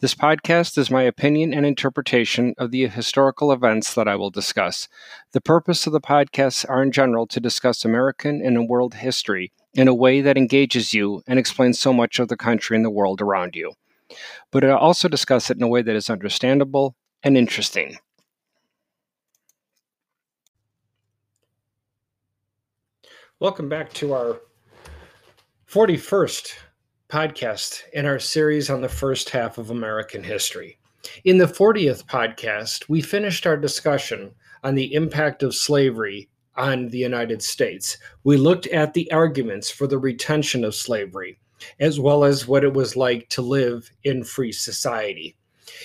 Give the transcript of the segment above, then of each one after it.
This podcast is my opinion and interpretation of the historical events that I will discuss. The purpose of the podcasts are in general to discuss American and world history in a way that engages you and explains so much of the country and the world around you but I also discuss it in a way that is understandable and interesting. Welcome back to our 41st podcast in our series on the first half of American history. In the 40th podcast, we finished our discussion on the impact of slavery on the United States. We looked at the arguments for the retention of slavery as well as what it was like to live in free society.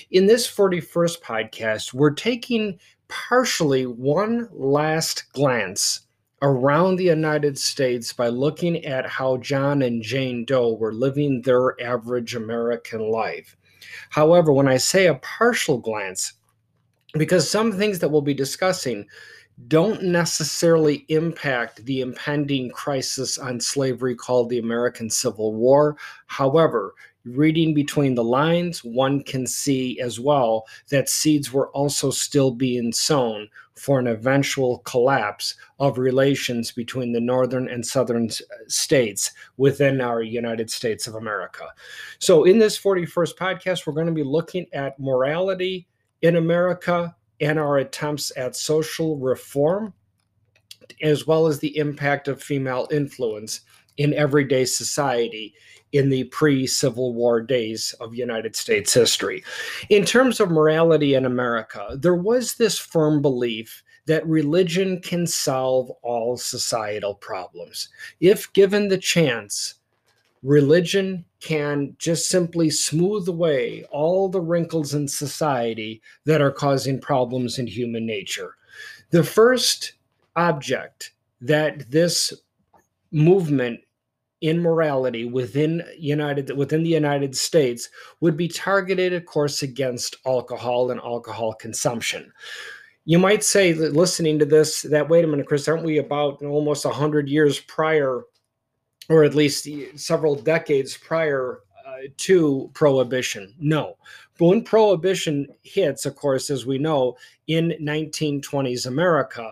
In this 41st podcast, we're taking partially one last glance around the United States by looking at how John and Jane Doe were living their average American life. However, when I say a partial glance, because some things that we'll be discussing don't necessarily impact the impending crisis on slavery called the American Civil War. However, reading between the lines, one can see as well that seeds were also still being sown for an eventual collapse of relations between the northern and southern uh, states within our United States of America. So, in this 41st podcast, we're going to be looking at morality in America and our attempts at social reform, as well as the impact of female influence in everyday society in the pre Civil War days of United States history. In terms of morality in America, there was this firm belief that religion can solve all societal problems. If given the chance, religion can just simply smooth away all the wrinkles in society that are causing problems in human nature. The first object that this movement in morality within united within the united states would be targeted of course against alcohol and alcohol consumption you might say that listening to this that wait a minute chris aren't we about almost 100 years prior or at least several decades prior uh, to prohibition. No. When prohibition hits, of course, as we know, in 1920s America,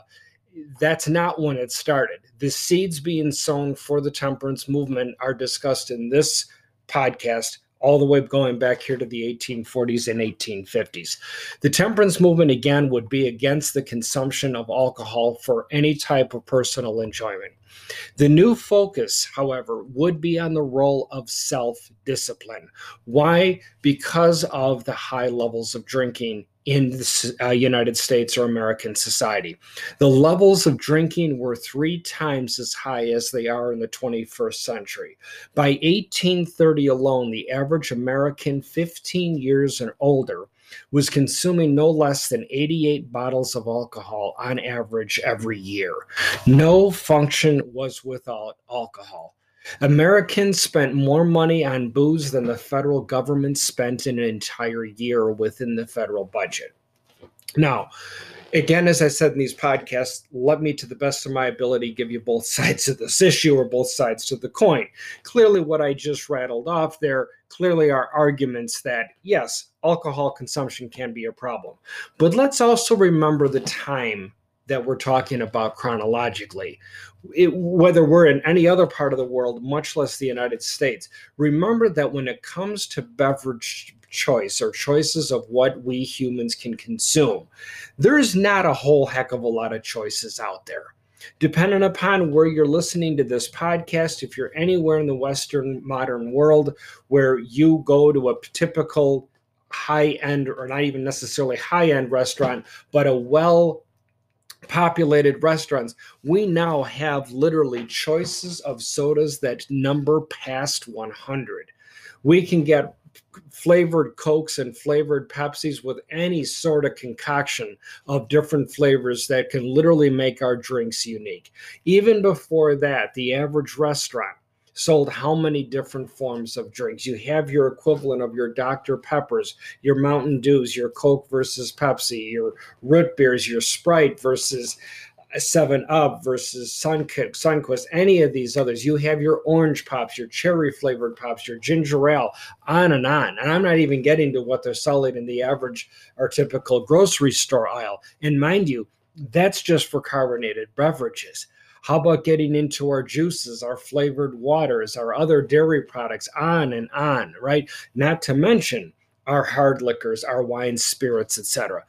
that's not when it started. The seeds being sown for the temperance movement are discussed in this podcast all the way going back here to the 1840s and 1850s. The temperance movement, again, would be against the consumption of alcohol for any type of personal enjoyment. The new focus, however, would be on the role of self discipline. Why? Because of the high levels of drinking in the uh, United States or American society. The levels of drinking were three times as high as they are in the 21st century. By 1830 alone, the average American 15 years and older was consuming no less than 88 bottles of alcohol on average every year. No function was without alcohol. Americans spent more money on booze than the federal government spent in an entire year within the federal budget. Now, again, as I said in these podcasts, let me, to the best of my ability, give you both sides of this issue or both sides to the coin. Clearly, what I just rattled off there clearly are arguments that, yes, alcohol consumption can be a problem. But let's also remember the time that we're talking about chronologically. It, whether we're in any other part of the world, much less the United States, remember that when it comes to beverage choice or choices of what we humans can consume, there's not a whole heck of a lot of choices out there. Depending upon where you're listening to this podcast, if you're anywhere in the Western modern world where you go to a typical high end or not even necessarily high end restaurant, but a well populated restaurants, we now have literally choices of sodas that number past 100. We can get flavored Cokes and flavored Pepsis with any sort of concoction of different flavors that can literally make our drinks unique. Even before that, the average restaurant sold how many different forms of drinks. You have your equivalent of your Dr. Peppers, your Mountain Dews, your Coke versus Pepsi, your root beers, your Sprite versus Seven Up versus Sunkick, Sunkist, any of these others. You have your orange pops, your cherry flavored pops, your ginger ale, on and on. And I'm not even getting to what they're selling in the average or typical grocery store aisle. And mind you, that's just for carbonated beverages. How about getting into our juices, our flavored waters, our other dairy products, on and on, right? Not to mention our hard liquors, our wine, spirits, etc.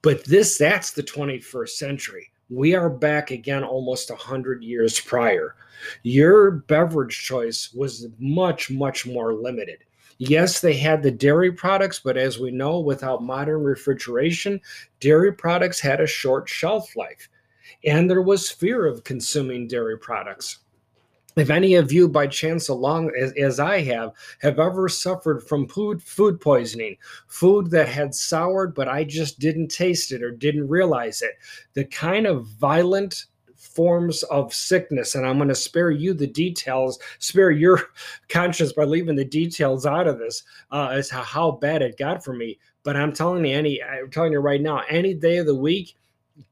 But this that's the 21st century. We are back again almost 100 years prior. Your beverage choice was much, much more limited. Yes, they had the dairy products, but as we know, without modern refrigeration, dairy products had a short shelf life. And there was fear of consuming dairy products. If any of you by chance along as, as, i have have ever suffered from food food poisoning food that had soured but i just didn't taste it or didn't realize it the kind of violent forms of sickness and i'm going to spare you the details spare your conscience by leaving the details out of this uh, as to how bad it got for me but i'm telling you any i'm telling you right now any day of the week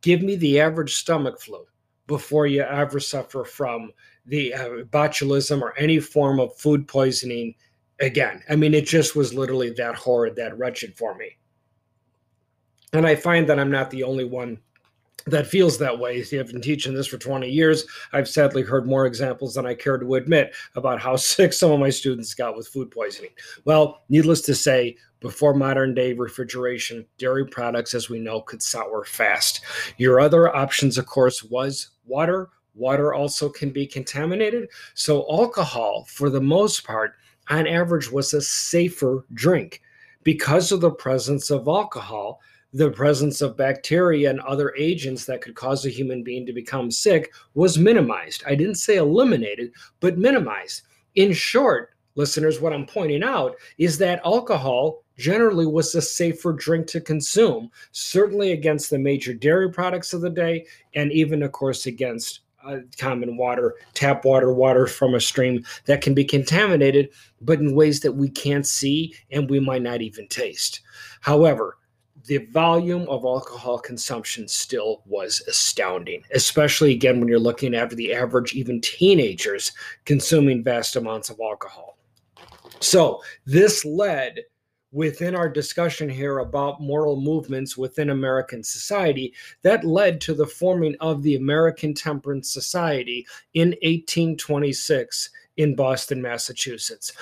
give me the average stomach flu before you ever suffer from the uh, botulism or any form of food poisoning again. I mean, it just was literally that horrid, that wretched for me. And I find that I'm not the only one that feels that way. I've been teaching this for 20 years. I've sadly heard more examples than I care to admit about how sick some of my students got with food poisoning. Well, needless to say, before modern day refrigeration, dairy products, as we know, could sour fast. Your other options, of course, was water Water also can be contaminated. So, alcohol, for the most part, on average, was a safer drink because of the presence of alcohol, the presence of bacteria and other agents that could cause a human being to become sick was minimized. I didn't say eliminated, but minimized. In short, listeners, what I'm pointing out is that alcohol generally was a safer drink to consume, certainly against the major dairy products of the day, and even, of course, against uh, common water, tap water, water from a stream that can be contaminated, but in ways that we can't see and we might not even taste. However, the volume of alcohol consumption still was astounding, especially again when you're looking at the average, even teenagers consuming vast amounts of alcohol. So, this led within our discussion here about moral movements within American society that led to the forming of the American Temperance Society in 1826 in Boston, Massachusetts.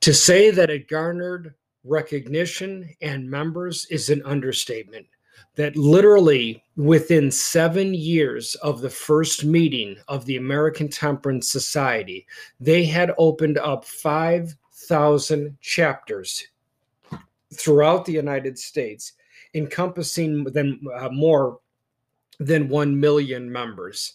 To say that it garnered recognition and members is an understatement. That literally within seven years of the first meeting of the American Temperance Society, they had opened up 5,000 chapters throughout the United States, encompassing than uh, more than 1 million members.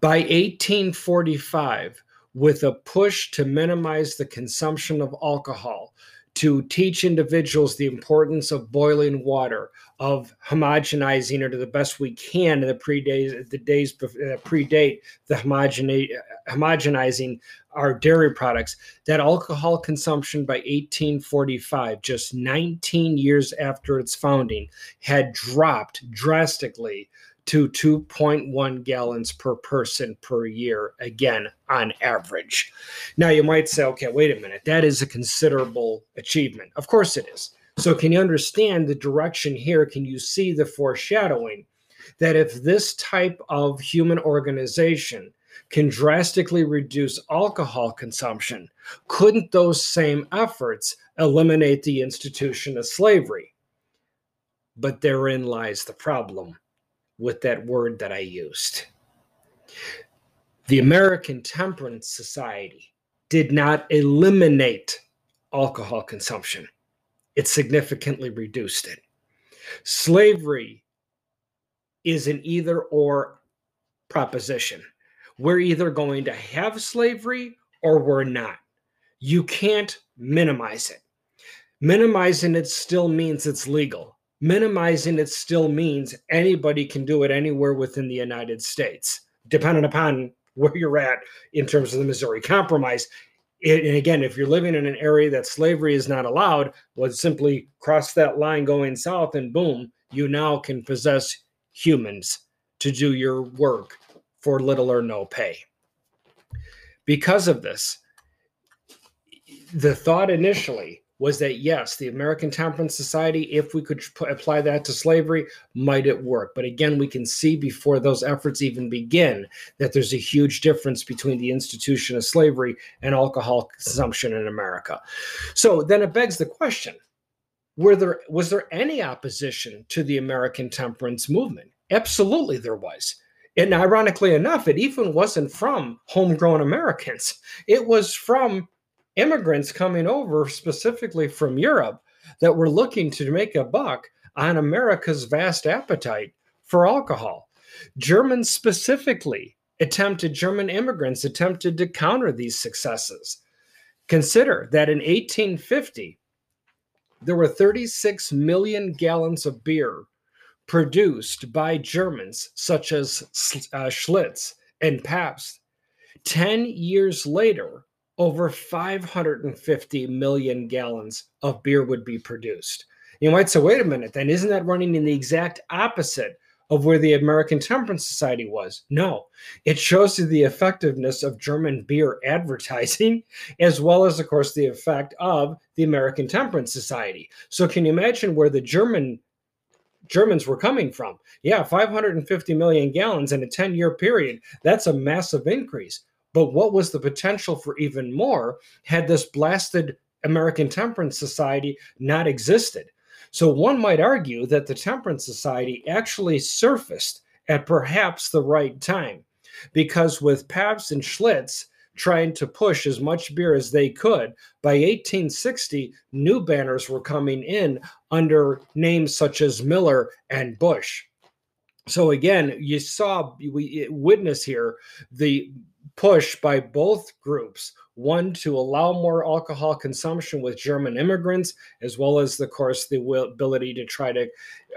By 1845, with a push to minimize the consumption of alcohol, to teach individuals the importance of boiling water, of homogenizing it to the best we can in the pre days, the days uh, predate the homogenizing our dairy products. That alcohol consumption by 1845, just 19 years after its founding, had dropped drastically to 2.1 gallons per person per year, again, on average. Now, you might say, okay, wait a minute, that is a considerable achievement. Of course it is. So, can you understand the direction here? Can you see the foreshadowing that if this type of human organization can drastically reduce alcohol consumption, couldn't those same efforts eliminate the institution of slavery? But therein lies the problem with that word that I used. The American Temperance Society did not eliminate alcohol consumption, it significantly reduced it. Slavery is an either or proposition. We're either going to have slavery or we're not. You can't minimize it. Minimizing it still means it's legal. Minimizing it still means anybody can do it anywhere within the United States, depending upon where you're at in terms of the Missouri Compromise. It, and again, if you're living in an area that slavery is not allowed, well, simply cross that line going south, and boom, you now can possess humans to do your work for little or no pay. Because of this, the thought initially was that yes, the American Temperance Society, if we could p- apply that to slavery, might it work? But again, we can see before those efforts even begin that there's a huge difference between the institution of slavery and alcohol consumption in America. So then it begs the question were there was there any opposition to the American temperance movement? Absolutely there was. And ironically enough, it even wasn't from homegrown Americans. It was from immigrants coming over specifically from Europe that were looking to make a buck on America's vast appetite for alcohol. Germans specifically attempted, German immigrants attempted to counter these successes. Consider that in 1850, there were 36 million gallons of beer produced by Germans, such as uh, Schlitz and Pabst. 10 years later, over 550 million gallons of beer would be produced. You might say, wait a minute, then isn't that running in the exact opposite of where the American Temperance Society was? No, it shows you the effectiveness of German beer advertising, as well as, of course, the effect of the American Temperance Society. So, can you imagine where the German Germans were coming from? Yeah, 550 million gallons in a 10 year period. That's a massive increase. But what was the potential for even more had this blasted American Temperance Society not existed? So one might argue that the Temperance Society actually surfaced at perhaps the right time, because with Pabst and Schlitz trying to push as much beer as they could, by 1860, new banners were coming in under names such as Miller and Busch. So again, you saw we witness here the push by both groups. One to allow more alcohol consumption with german immigrants as well as of course the ability to try to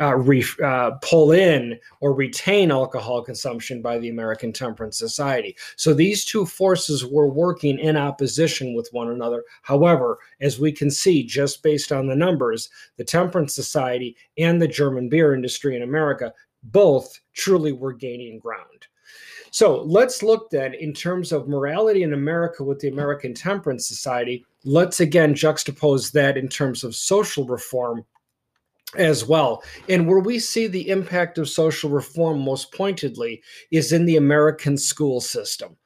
uh, re, uh, pull in or retain alcohol consumption by the american temperance society. So these two forces were working in opposition with one another. However as we can see just based on the numbers the temperance society and the german beer industry in america both truly were gaining ground so let's look then in terms of morality in America with the American Temperance Society. Let's again juxtapose that in terms of social reform as well. And where we see the impact of social reform most pointedly is in the American school system.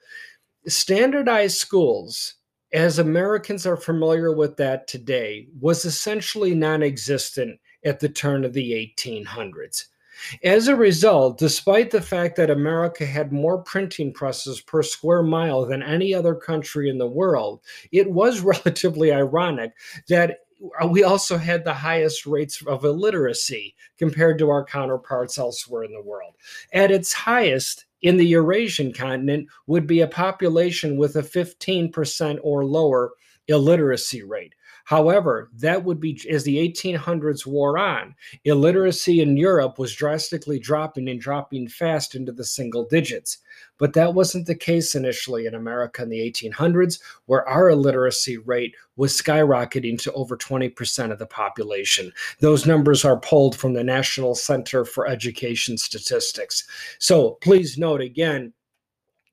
Standardized schools, as Americans are familiar with that today, was essentially non existent at the turn of the 1800s. As a result, despite the fact that America had more printing presses per square mile than any other country in the world, it was relatively ironic that we also had the highest rates of illiteracy compared to our counterparts elsewhere in the world. At its highest, in the Eurasian continent, would be a population with a 15% or lower illiteracy rate. However, that would be as the 1800s wore on, illiteracy in Europe was drastically dropping and dropping fast into the single digits. But that wasn't the case initially in America in the 1800s, where our illiteracy rate was skyrocketing to over 20% of the population. Those numbers are pulled from the National Center for Education Statistics. So please note again,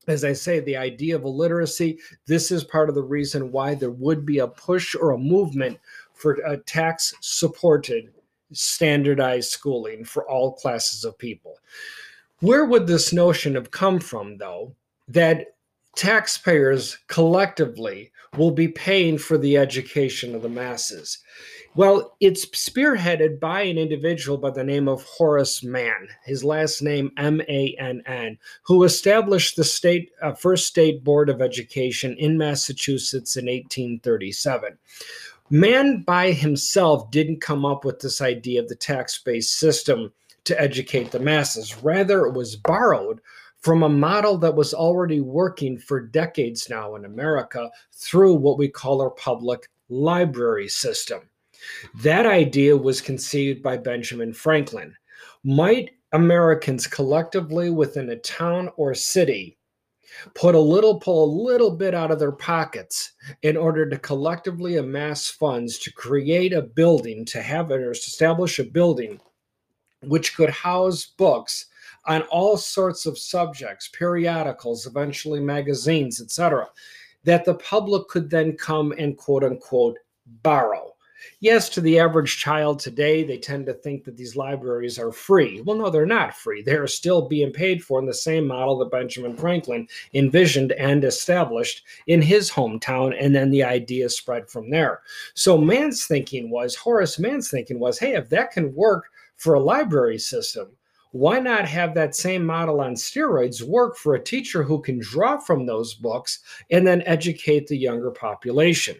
as I say, the idea of illiteracy, this is part of the reason why there would be a push or a movement for a tax supported standardized schooling for all classes of people. Where would this notion have come from, though, that taxpayers collectively will be paying for the education of the masses? Well, it's spearheaded by an individual by the name of Horace Mann, his last name M A N N, who established the state uh, first state board of education in Massachusetts in 1837. Mann by himself didn't come up with this idea of the tax-based system to educate the masses. Rather, it was borrowed from a model that was already working for decades now in America through what we call our public library system. That idea was conceived by Benjamin Franklin. Might Americans collectively within a town or city put a little, pull a little bit out of their pockets in order to collectively amass funds to create a building, to have or establish a building which could house books on all sorts of subjects, periodicals, eventually magazines, etc., that the public could then come and quote unquote borrow. Yes, to the average child today, they tend to think that these libraries are free. Well, no, they're not free. They're still being paid for in the same model that Benjamin Franklin envisioned and established in his hometown, and then the idea spread from there. So, Mann's thinking was, Horace Mann's thinking was, hey, if that can work for a library system, why not have that same model on steroids work for a teacher who can draw from those books and then educate the younger population?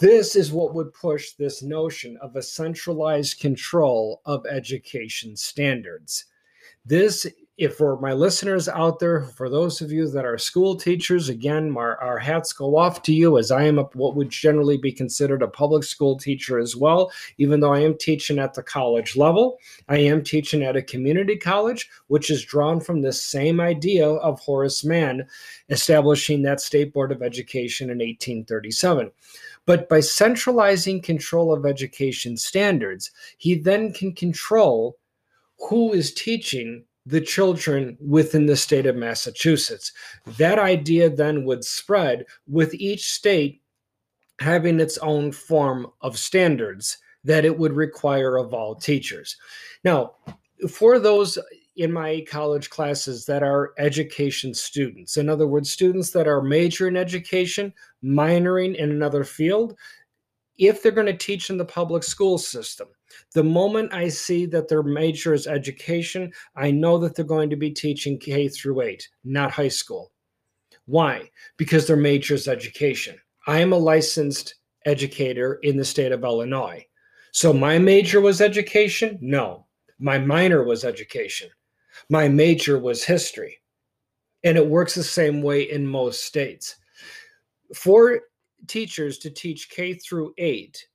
This is what would push this notion of a centralized control of education standards. This, if for my listeners out there, for those of you that are school teachers, again, our, our hats go off to you as I am a, what would generally be considered a public school teacher as well. Even though I am teaching at the college level, I am teaching at a community college, which is drawn from this same idea of Horace Mann establishing that State Board of Education in 1837. But by centralizing control of education standards, he then can control who is teaching the children within the state of Massachusetts. That idea then would spread with each state having its own form of standards that it would require of all teachers. Now, for those in my college classes that are education students. In other words, students that are major in education, minoring in another field, if they're going to teach in the public school system. The moment I see that their major is education, I know that they're going to be teaching K through 8, not high school. Why? Because their major is education. I am a licensed educator in the state of Illinois. So my major was education? No. My minor was education. My major was history. And it works the same way in most states. For teachers to teach K through 8,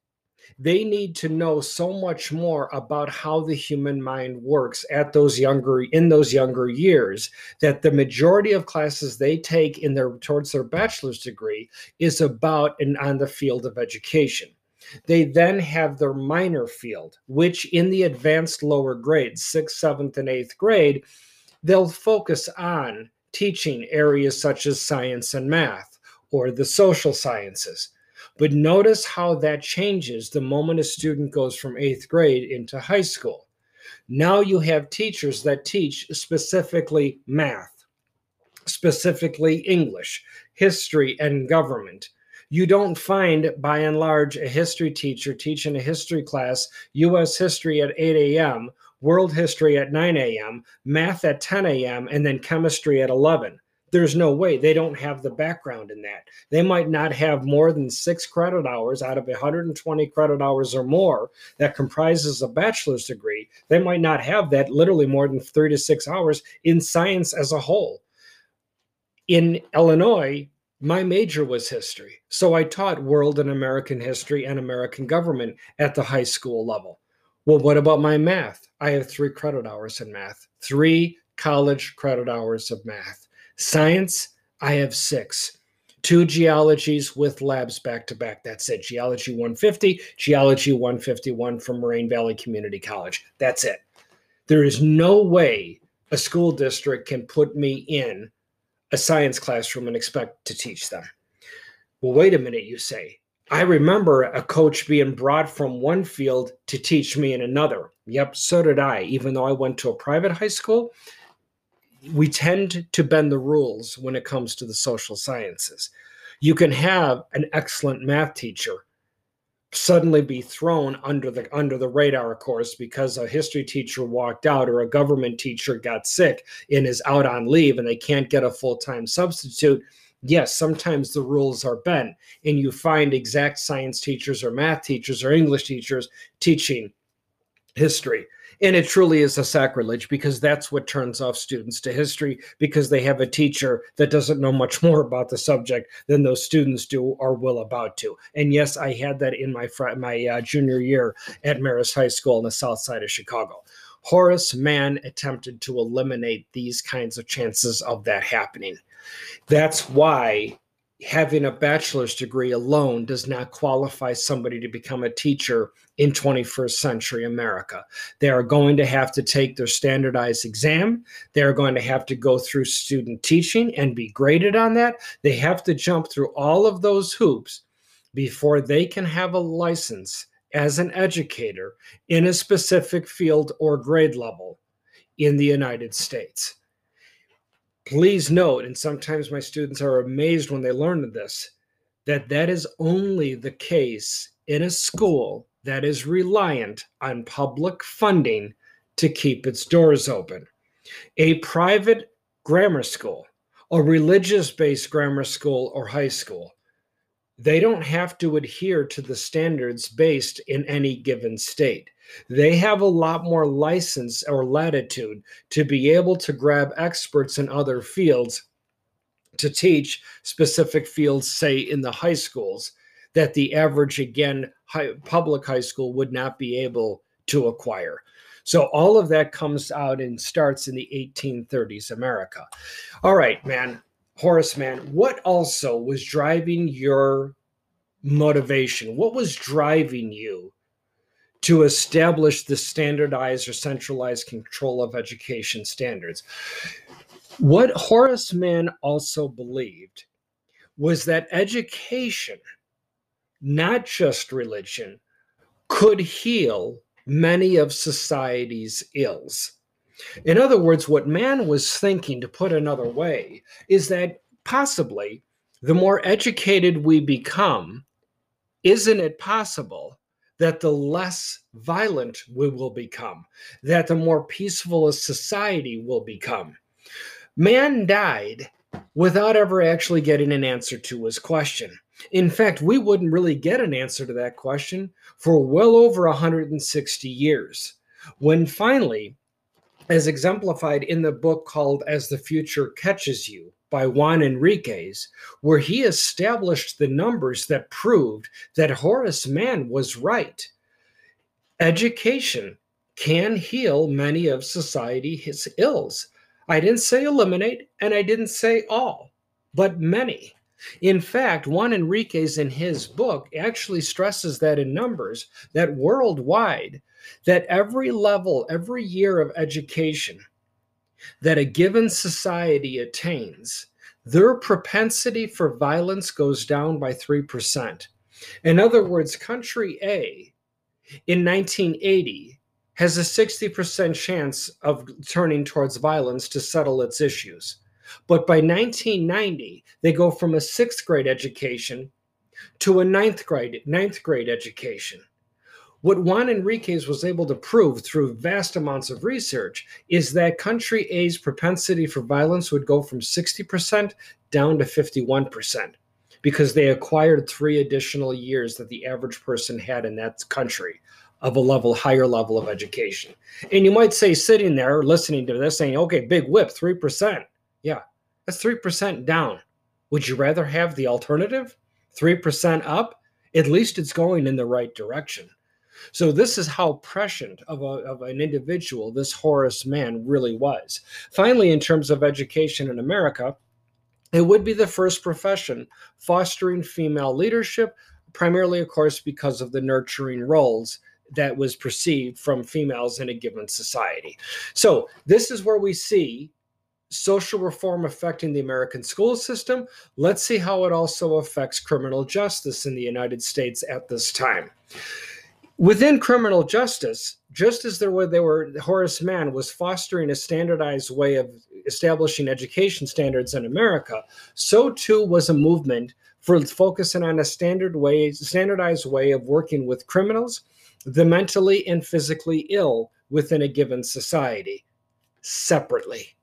they need to know so much more about how the human mind works at those younger in those younger years that the majority of classes they take in their towards their bachelor's degree is about and on the field of education. They then have their minor field, which in the advanced lower grades, sixth, seventh, and eighth grade, they'll focus on teaching areas such as science and math or the social sciences. But notice how that changes the moment a student goes from eighth grade into high school. Now you have teachers that teach specifically math, specifically English, history, and government you don't find, by and large, a history teacher teaching a history class, U.S. history at 8 a.m., world history at 9 a.m., math at 10 a.m., and then chemistry at 11. There's no way they don't have the background in that. They might not have more than six credit hours out of 120 credit hours or more that comprises a bachelor's degree. They might not have that literally more than three to six hours in science as a whole. In Illinois, my major was history. So I taught world and American history and American government at the high school level. Well, what about my math? I have three credit hours in math, three college credit hours of math. Science, I have six. Two geologies with labs back to back. That's it. Geology 150, Geology 151 from Moraine Valley Community College. That's it. There is no way a school district can put me in a science classroom and expect to teach them. Well, wait a minute, you say. I remember a coach being brought from one field to teach me in another. Yep, so did I. Even though I went to a private high school, we tend to bend the rules when it comes to the social sciences. You can have an excellent math teacher suddenly be thrown under the under the radar of course because a history teacher walked out or a government teacher got sick and is out on leave and they can't get a full-time substitute yes sometimes the rules are bent and you find exact science teachers or math teachers or english teachers teaching history And it truly is a sacrilege because that's what turns off students to history because they have a teacher that doesn't know much more about the subject than those students do or will about to. And yes, I had that in my fr- my uh, junior year at Marist High School on the south side of Chicago. Horace Mann attempted to eliminate these kinds of chances of that happening. That's why having a bachelor's degree alone does not qualify somebody to become a teacher in 21st century America. They are going to have to take their standardized exam. They are going to have to go through student teaching and be graded on that. They have to jump through all of those hoops before they can have a license as an educator in a specific field or grade level in the United States. Please note, and sometimes my students are amazed when they learn this, that that is only the case in a school that is reliant on public funding to keep its doors open. A private grammar school, a religious based grammar school or high school, they don't have to adhere to the standards based in any given state. They have a lot more license or latitude to be able to grab experts in other fields to teach specific fields, say in the high schools, that the average, again, high, public high school would not be able to acquire. So all of that comes out and starts in the 1830s America. All right, Mann. Horace Mann, what also was driving your motivation? What was driving you to establish the standardized or centralized control of education standards. What Horace Mann also believed was that education, not just religion, could heal many of society's ills. In other words, what Mann was thinking, to put another way, is that possibly the more educated we become, isn't it possible that the less violent we will become, that the more peaceful a society will become. Mann died without ever actually getting an answer to his question. In fact, we wouldn't really get an answer to that question for well over 160 years. When finally, as exemplified in the book called As the Future Catches You, by Juan Enriquez, where he established the numbers that proved that Horace Mann was right. Education can heal many of society's ills. I didn't say eliminate, and I didn't say all, but many. In fact, Juan Enriquez in his book actually stresses that in numbers that worldwide, that every level, every year of education that a given society attains, their propensity for violence goes down by 3%. In other words, country A in 1980 has a 60% chance of turning towards violence to settle its issues. But by 1990, they go from a sixth grade education to a ninth grade, ninth grade education. What Juan Enriquez was able to prove through vast amounts of research is that country A's propensity for violence would go from 60% down to 51% because they acquired three additional years that the average person had in that country of a level higher level of education. And you might say sitting there listening to this saying, "Okay, big whip, 3%." Yeah. That's 3% down. Would you rather have the alternative? 3% up? At least it's going in the right direction. So this is how prescient of, a, of an individual this Horace Mann really was. Finally, in terms of education in America, it would be the first profession fostering female leadership, primarily, of course, because of the nurturing roles that was perceived from females in a given society. So this is where we see social reform affecting the American school system. Let's see how it also affects criminal justice in the United States at this time. Within criminal justice, just as there were, there were Horace Mann was fostering a standardized way of establishing education standards in America, so too was a movement for focusing on a standard way, standardized way of working with criminals, the mentally and physically ill within a given society, separately.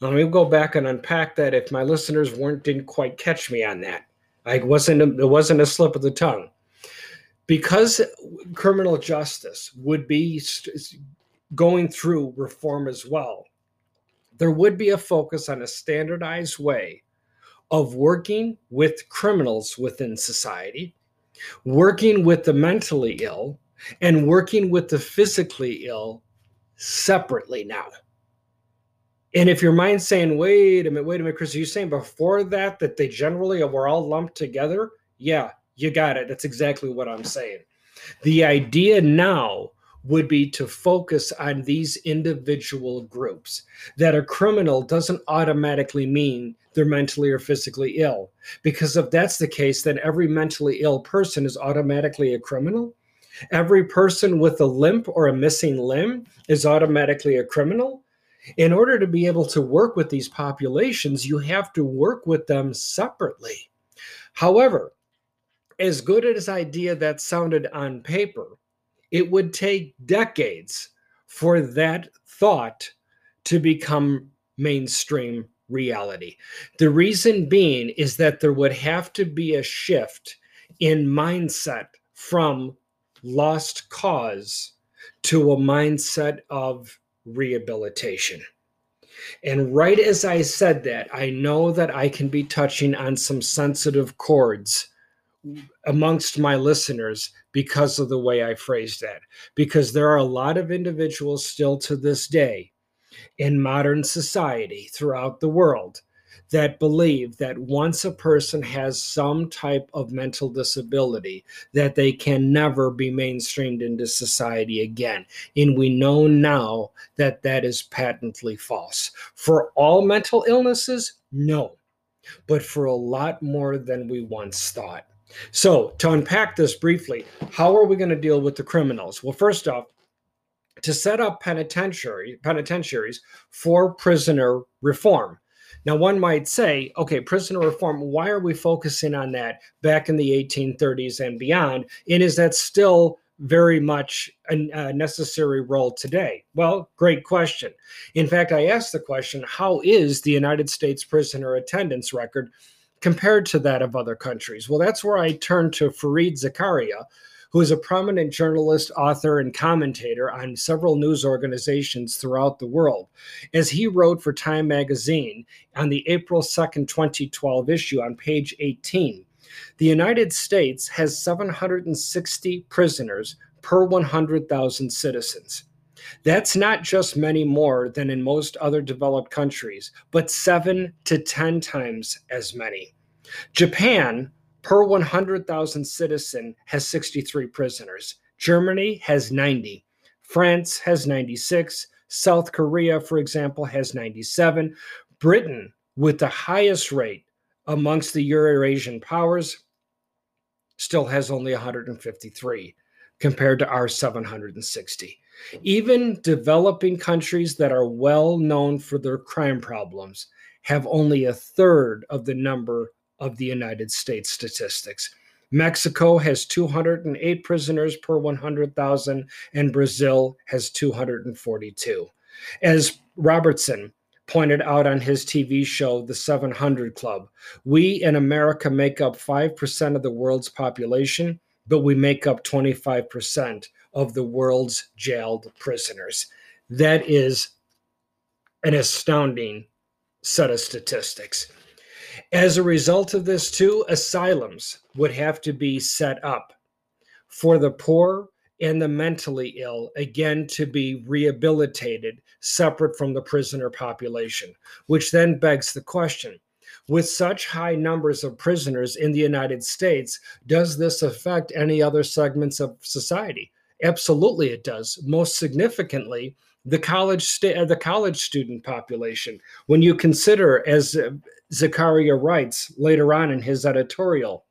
Let me go back and unpack that if my listeners weren't didn't quite catch me on that. I wasn't it wasn't a slip of the tongue because criminal justice would be going through reform as well, there would be a focus on a standardized way of working with criminals within society, working with the mentally ill, and working with the physically ill separately now. And if your mind's saying, wait a minute, wait a minute, Chris, are you saying before that that they generally were all lumped together? Yeah, you got it. That's exactly what I'm saying. The idea now would be to focus on these individual groups. That a criminal doesn't automatically mean they're mentally or physically ill. Because if that's the case, then every mentally ill person is automatically a criminal. Every person with a limp or a missing limb is automatically a criminal. In order to be able to work with these populations, you have to work with them separately. However, as good as idea that sounded on paper, it would take decades for that thought to become mainstream reality. The reason being is that there would have to be a shift in mindset from lost cause to a mindset of rehabilitation. And right as I said that, I know that I can be touching on some sensitive chords amongst my listeners because of the way I phrased that. Because there are a lot of individuals still to this day in modern society throughout the world that believe that once a person has some type of mental disability that they can never be mainstreamed into society again. And we know now that that is patently false. For all mental illnesses no. But for a lot more than we once thought so to unpack this briefly how are we going to deal with the criminals well first off to set up penitentiary penitentiaries for prisoner reform now, one might say, okay, prisoner reform, why are we focusing on that back in the 1830s and beyond? And is that still very much a, necessary role today? Well, great question. In fact, I asked the question how is the United States prisoner attendance record compared to that of other countries? Well, that's where I turn to Fareed Zakaria who is a prominent journalist, author, and commentator on several news organizations throughout the world. As he wrote for Time magazine on the April 2nd, 2012 issue on page 18, the United States has 760 prisoners per 100,000 citizens. That's not just many more than in most other developed countries, but seven to 10 times as many. Japan, per 100,000 citizen has 63 prisoners. Germany has 90. France has 96. South Korea, for example, has 97. Britain, with the highest rate amongst the Eurasian powers, still has only 153 compared to our 760. Even developing countries that are well known for their crime problems have only a third of the number of the United States statistics. Mexico has 208 prisoners per 100,000, and Brazil has 242. As Robertson pointed out on his TV show, The 700 Club, we in America make up 5% of the world's population, but we make up 25% of the world's jailed prisoners. That is an astounding set of statistics. As a result of this, too, asylums would have to be set up for the poor and the mentally ill, again, to be rehabilitated separate from the prisoner population, which then begs the question with such high numbers of prisoners in the United States, does this affect any other segments of society? Absolutely, it does. Most significantly, the college st- uh, the college student population. When you consider, as uh, Zakaria writes later on in his editorial,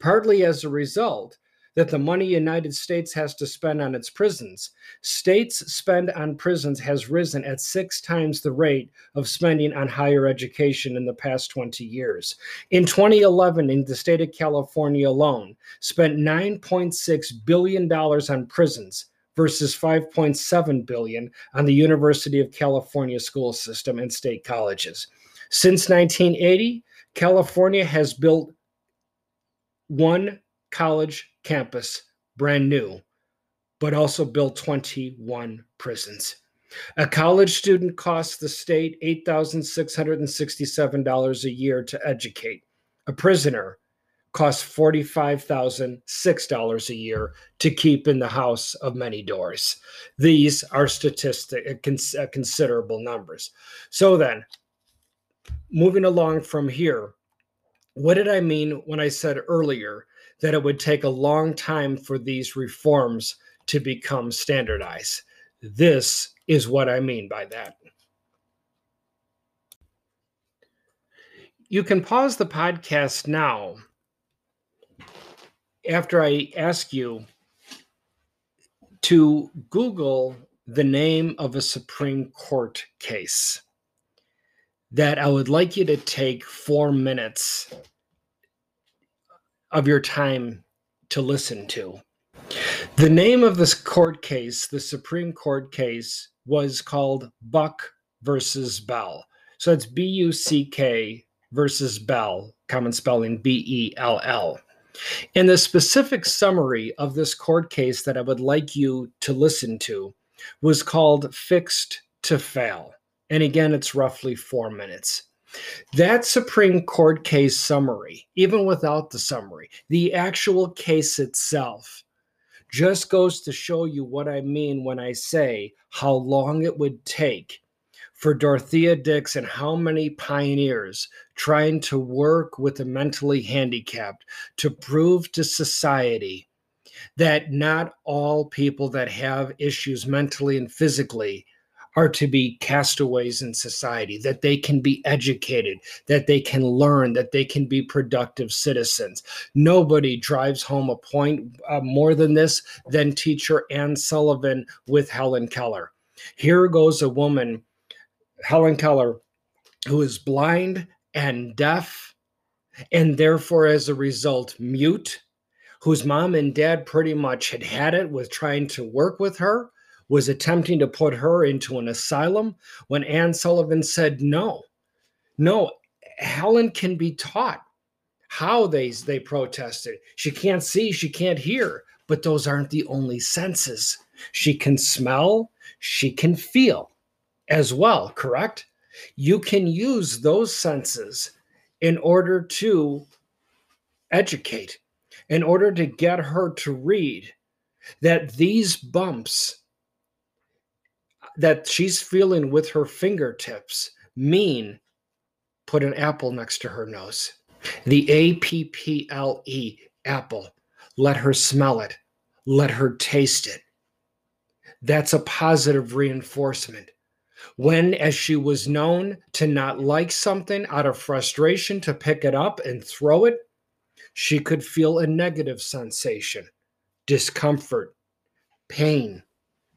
partly as a result that the money United States has to spend on its prisons, states spend on prisons has risen at six times the rate of spending on higher education in the past 20 years. In 2011, in the state of California alone, spent 9.6 billion dollars on prisons versus 5.7 billion on the University of California school system and state colleges. Since 1980, California has built one college campus brand new but also built 21 prisons. A college student costs the state $8,667 a year to educate. A prisoner costs $45,006 a year to keep in the house of many doors. These are statistic considerable numbers. So then, moving along from here, what did I mean when I said earlier that it would take a long time for these reforms to become standardized? This is what I mean by that. You can pause the podcast now after I ask you to Google the name of a Supreme Court case that I would like you to take four minutes of your time to listen to. The name of this court case, the Supreme Court case, was called Buck versus Bell. So it's B U C K versus Bell, common spelling B E L L. And the specific summary of this court case that I would like you to listen to was called Fixed to Fail. And again, it's roughly four minutes. That Supreme Court case summary, even without the summary, the actual case itself, just goes to show you what I mean when I say how long it would take for Dorothea Dix and how many pioneers trying to work with the mentally handicapped to prove to society that not all people that have issues mentally and physically are to be castaways in society, that they can be educated, that they can learn, that they can be productive citizens. Nobody drives home a point uh, more than this than teacher Anne Sullivan with Helen Keller. Here goes a woman Helen Keller, who is blind and deaf, and therefore, as a result, mute, whose mom and dad pretty much had had it with trying to work with her, was attempting to put her into an asylum when Anne Sullivan said, No, no, Helen can be taught how they, they protested. She can't see, she can't hear, but those aren't the only senses. She can smell, she can feel as well, correct? You can use those senses in order to educate, in order to get her to read that these bumps that she's feeling with her fingertips mean put an apple next to her nose. The A P P L E, apple. Let her smell it, let her taste it. That's a positive reinforcement when, as she was known to not like something out of frustration to pick it up and throw it, she could feel a negative sensation, discomfort, pain.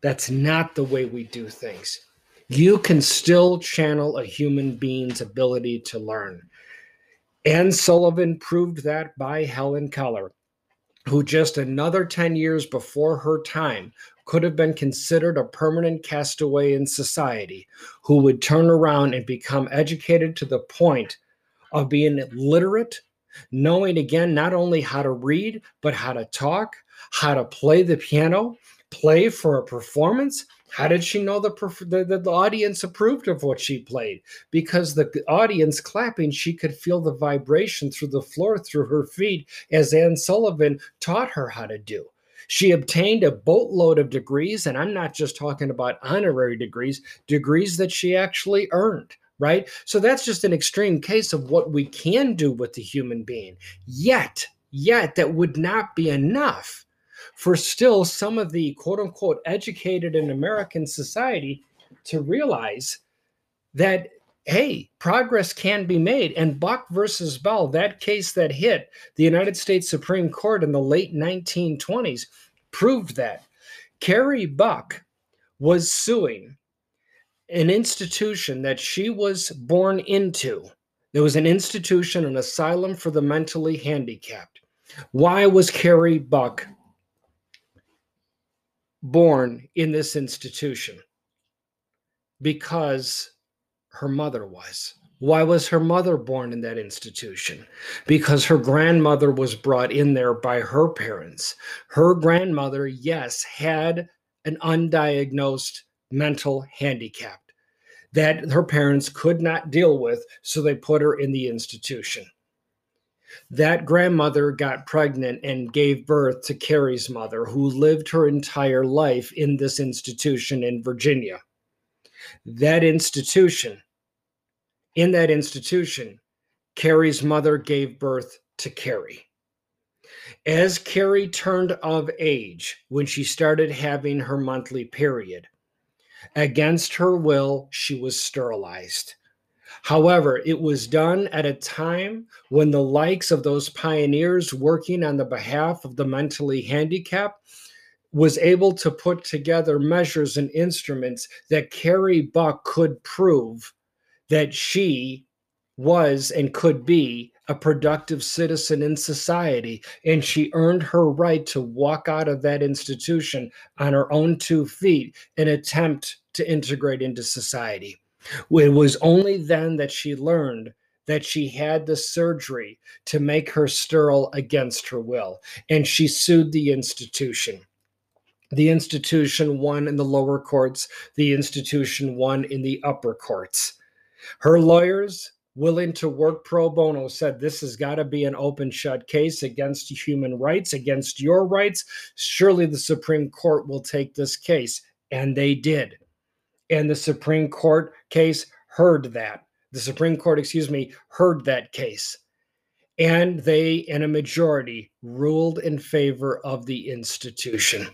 That's not the way we do things. You can still channel a human being's ability to learn. Anne Sullivan proved that by Helen Keller, who just another 10 years before her time could have been considered a permanent castaway in society who would turn around and become educated to the point of being literate, knowing again not only how to read, but how to talk, how to play the piano, play for a performance. How did she know the, the, the audience approved of what she played? Because the audience clapping, she could feel the vibration through the floor, through her feet, as Anne Sullivan taught her how to do. She obtained a boatload of degrees, and I'm not just talking about honorary degrees, degrees that she actually earned, right? So that's just an extreme case of what we can do with the human being. Yet, yet, that would not be enough for still some of the quote unquote educated in American society to realize that hey, progress can be made. And Buck versus Bell, that case that hit the United States Supreme Court in the late 1920s, proved that. Carrie Buck was suing an institution that she was born into. There was an institution, an asylum for the mentally handicapped. Why was Carrie Buck born in this institution? Because her mother was. Why was her mother born in that institution? Because her grandmother was brought in there by her parents. Her grandmother, yes, had an undiagnosed mental handicap that her parents could not deal with, so they put her in the institution. That grandmother got pregnant and gave birth to Carrie's mother, who lived her entire life in this institution in Virginia. That institution, in that institution, Carrie's mother gave birth to Carrie. As Carrie turned of age, when she started having her monthly period, against her will, she was sterilized. However, it was done at a time when the likes of those pioneers working on the behalf of the mentally handicapped was able to put together measures and instruments that Carrie Buck could prove that she was and could be a productive citizen in society. And she earned her right to walk out of that institution on her own two feet and attempt to integrate into society. It was only then that she learned that she had the surgery to make her sterile against her will, and she sued the institution. The institution won in the lower courts, the institution won in the upper courts. Her lawyers, willing to work pro bono, said this has got to be an open shut case against human rights, against your rights. Surely the Supreme Court will take this case. And they did and the Supreme Court case heard that. The Supreme Court, excuse me, heard that case. And they, in a majority, ruled in favor of the institution.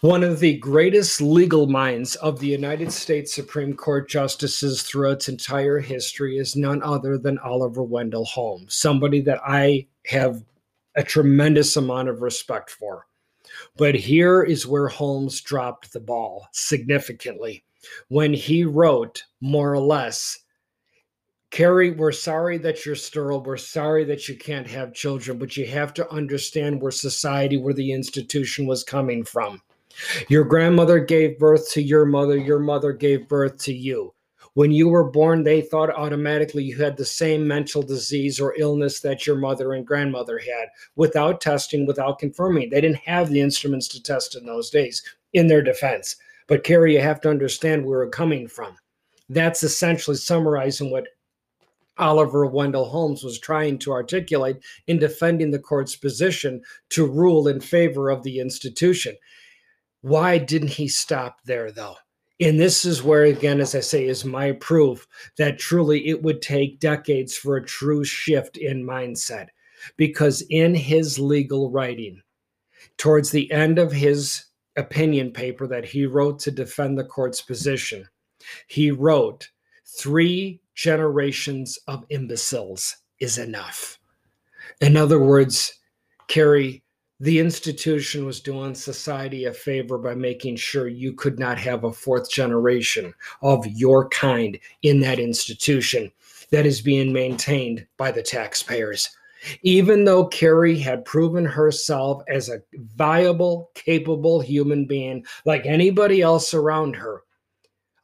One of the greatest legal minds of the United States Supreme Court justices throughout its entire history is none other than Oliver Wendell Holmes, somebody that I have a tremendous amount of respect for. But here is where Holmes dropped the ball significantly when he wrote, more or less, Carrie, we're sorry that you're sterile. We're sorry that you can't have children, but you have to understand where society, where the institution was coming from. Your grandmother gave birth to your mother, your mother gave birth to you. When you were born, they thought automatically you had the same mental disease or illness that your mother and grandmother had without testing, without confirming. They didn't have the instruments to test in those days, in their defense. But Carrie, you have to understand where we're coming from. That's essentially summarizing what Oliver Wendell Holmes was trying to articulate in defending the court's position to rule in favor of the institution. Why didn't he stop there, though? And this is where, again, as I say, is my proof that truly it would take decades for a true shift in mindset. Because in his legal writing, towards the end of his opinion paper that he wrote to defend the court's position, he wrote, Three generations of imbeciles is enough. In other words, Carrie, the institution was doing society a favor by making sure you could not have a fourth generation of your kind in that institution that is being maintained by the taxpayers. Even though Carrie had proven herself as a viable, capable human being like anybody else around her,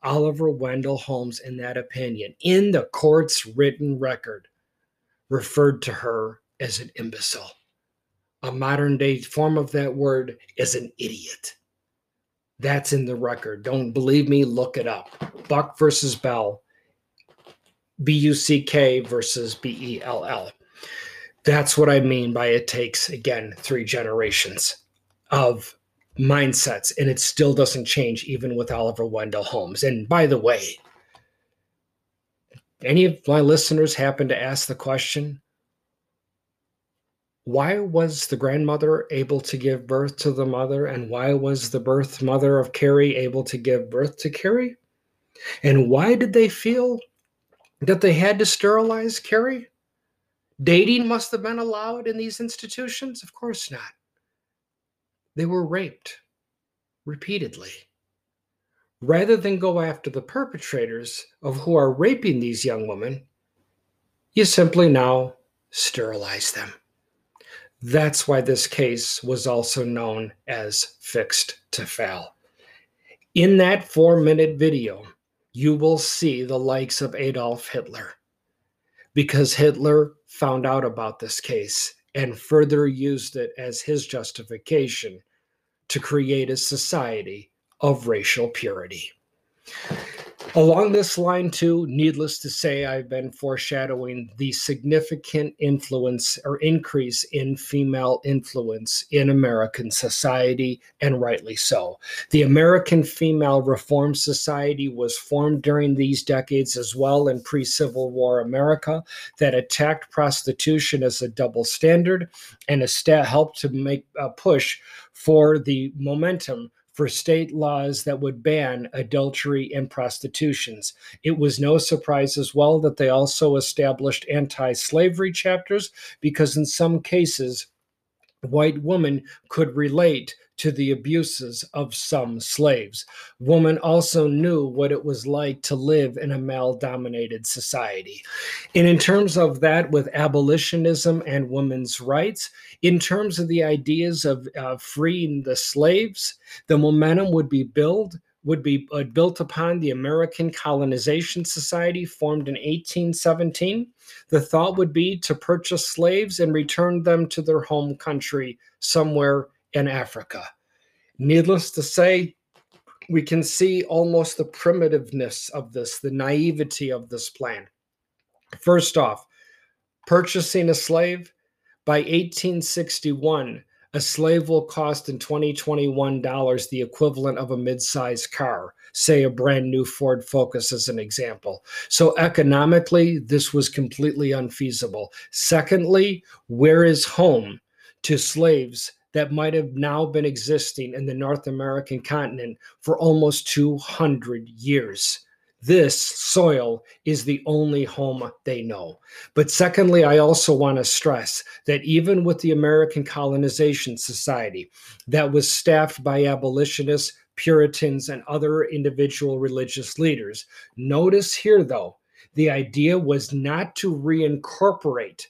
Oliver Wendell Holmes, in that opinion, in the court's written record, referred to her as an imbecile a modern day form of that word is an idiot. That's in the record. Don't believe me? Look it up. Buck versus Bell, B U C K versus B E L L. That's what I mean by it takes, again, three generations of mindsets, and it still doesn't change even with Oliver Wendell Holmes. And by the way, any of my listeners happen to ask the question why was the grandmother able to give birth to the mother, and why was the birth mother of Carrie able to give birth to Carrie? And why did they feel that they had to sterilize Carrie? Dating must have been allowed in these institutions? Of course not. They were raped repeatedly. Rather than go after the perpetrators of who are raping these young women, you simply now sterilize them. That's why this case was also known as fixed to fail. In that four minute video, you will see the likes of Adolf Hitler because Hitler found out about this case and further used it as his justification to create a society of racial purity. Along this line, too, needless to say, I've been foreshadowing the significant influence or increase in female influence in American society, and rightly so. The American Female Reform Society was formed during these decades as well in pre Civil War America that attacked prostitution as a double standard and helped to make a push for the momentum for state laws that would ban adultery and prostitutions. It was no surprise as well that they also established anti slavery chapters because, in some cases, white woman could relate to the abuses of some slaves. Woman also knew what it was like to live in a male dominated society. And in terms of that, with abolitionism and women's rights, in terms of the ideas of uh, freeing the slaves, the momentum would be built would be uh, built upon the American Colonization Society formed in 1817. The thought would be to purchase slaves and return them to their home country somewhere in Africa. Needless to say, we can see almost the primitiveness of this, the naivety of this plan. First off, purchasing a slave by 1861, a slave will cost in 2021 dollars the equivalent of a mid-sized car. Say a brand new ford focus as an example. So economically this was completely unfeasible. Secondly where is home to slaves that might have now been existing in the North American continent for almost 200 years. This soil is the only home they know. But secondly, I also want to stress that even with the American Colonization Society that was staffed by abolitionists, Puritans, and other individual religious leaders, notice here though, the idea was not to reincorporate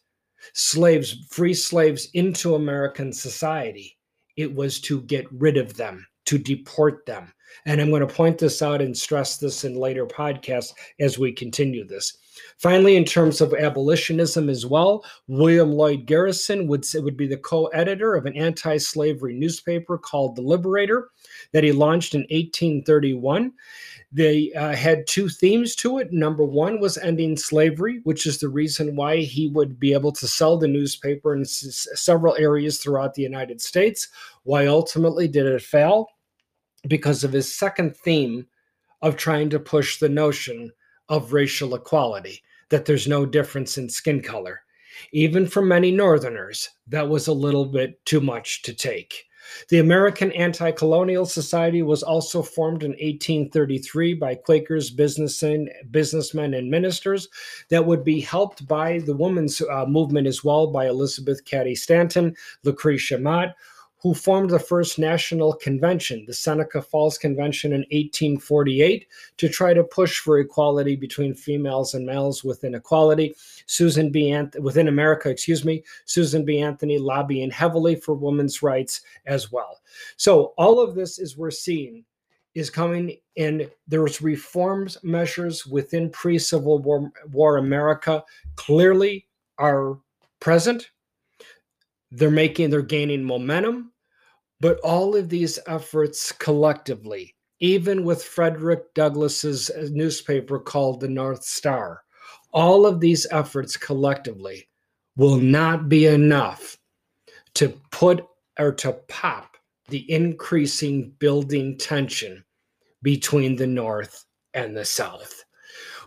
slaves, free slaves into American society. It was to get rid of them, to deport them. And I'm going to point this out and stress this in later podcasts as we continue this. Finally, in terms of abolitionism as well, William Lloyd Garrison would, would be the co editor of an anti slavery newspaper called The Liberator that he launched in 1831. They uh, had two themes to it. Number one was ending slavery, which is the reason why he would be able to sell the newspaper in s- several areas throughout the United States. Why ultimately did it fail? Because of his second theme of trying to push the notion of racial equality, that there's no difference in skin color. Even for many Northerners, that was a little bit too much to take. The American Anti Colonial Society was also formed in 1833 by Quakers, businessmen, businessmen, and ministers that would be helped by the women's uh, movement as well by Elizabeth Cady Stanton, Lucretia Mott, who formed the first national convention, the Seneca Falls Convention in 1848, to try to push for equality between females and males within equality. Susan B. Anth- within America, excuse me, Susan B. Anthony lobbying heavily for women's rights as well. So all of this is we're seeing is coming in. There's reforms measures within pre-Civil War, War America clearly are present. They're making, they're gaining momentum but all of these efforts collectively, even with Frederick Douglass's uh, newspaper called the North Star, all of these efforts collectively will not be enough to put or to pop the increasing building tension between the North and the South.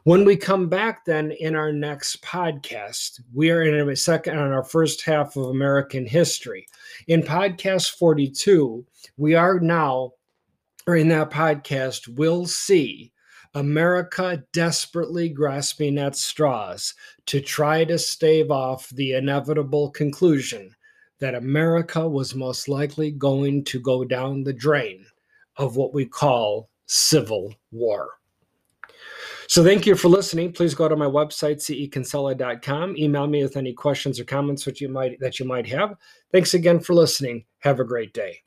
When we come back, then in our next podcast, we are in a second on our first half of American history. In podcast 42, we are now, or in that podcast, we'll see America desperately grasping at straws to try to stave off the inevitable conclusion that America was most likely going to go down the drain of what we call civil war. So thank you for listening. Please go to my website, cekinsella.com. Email me with any questions or comments that you might that you might have. Thanks again for listening. Have a great day.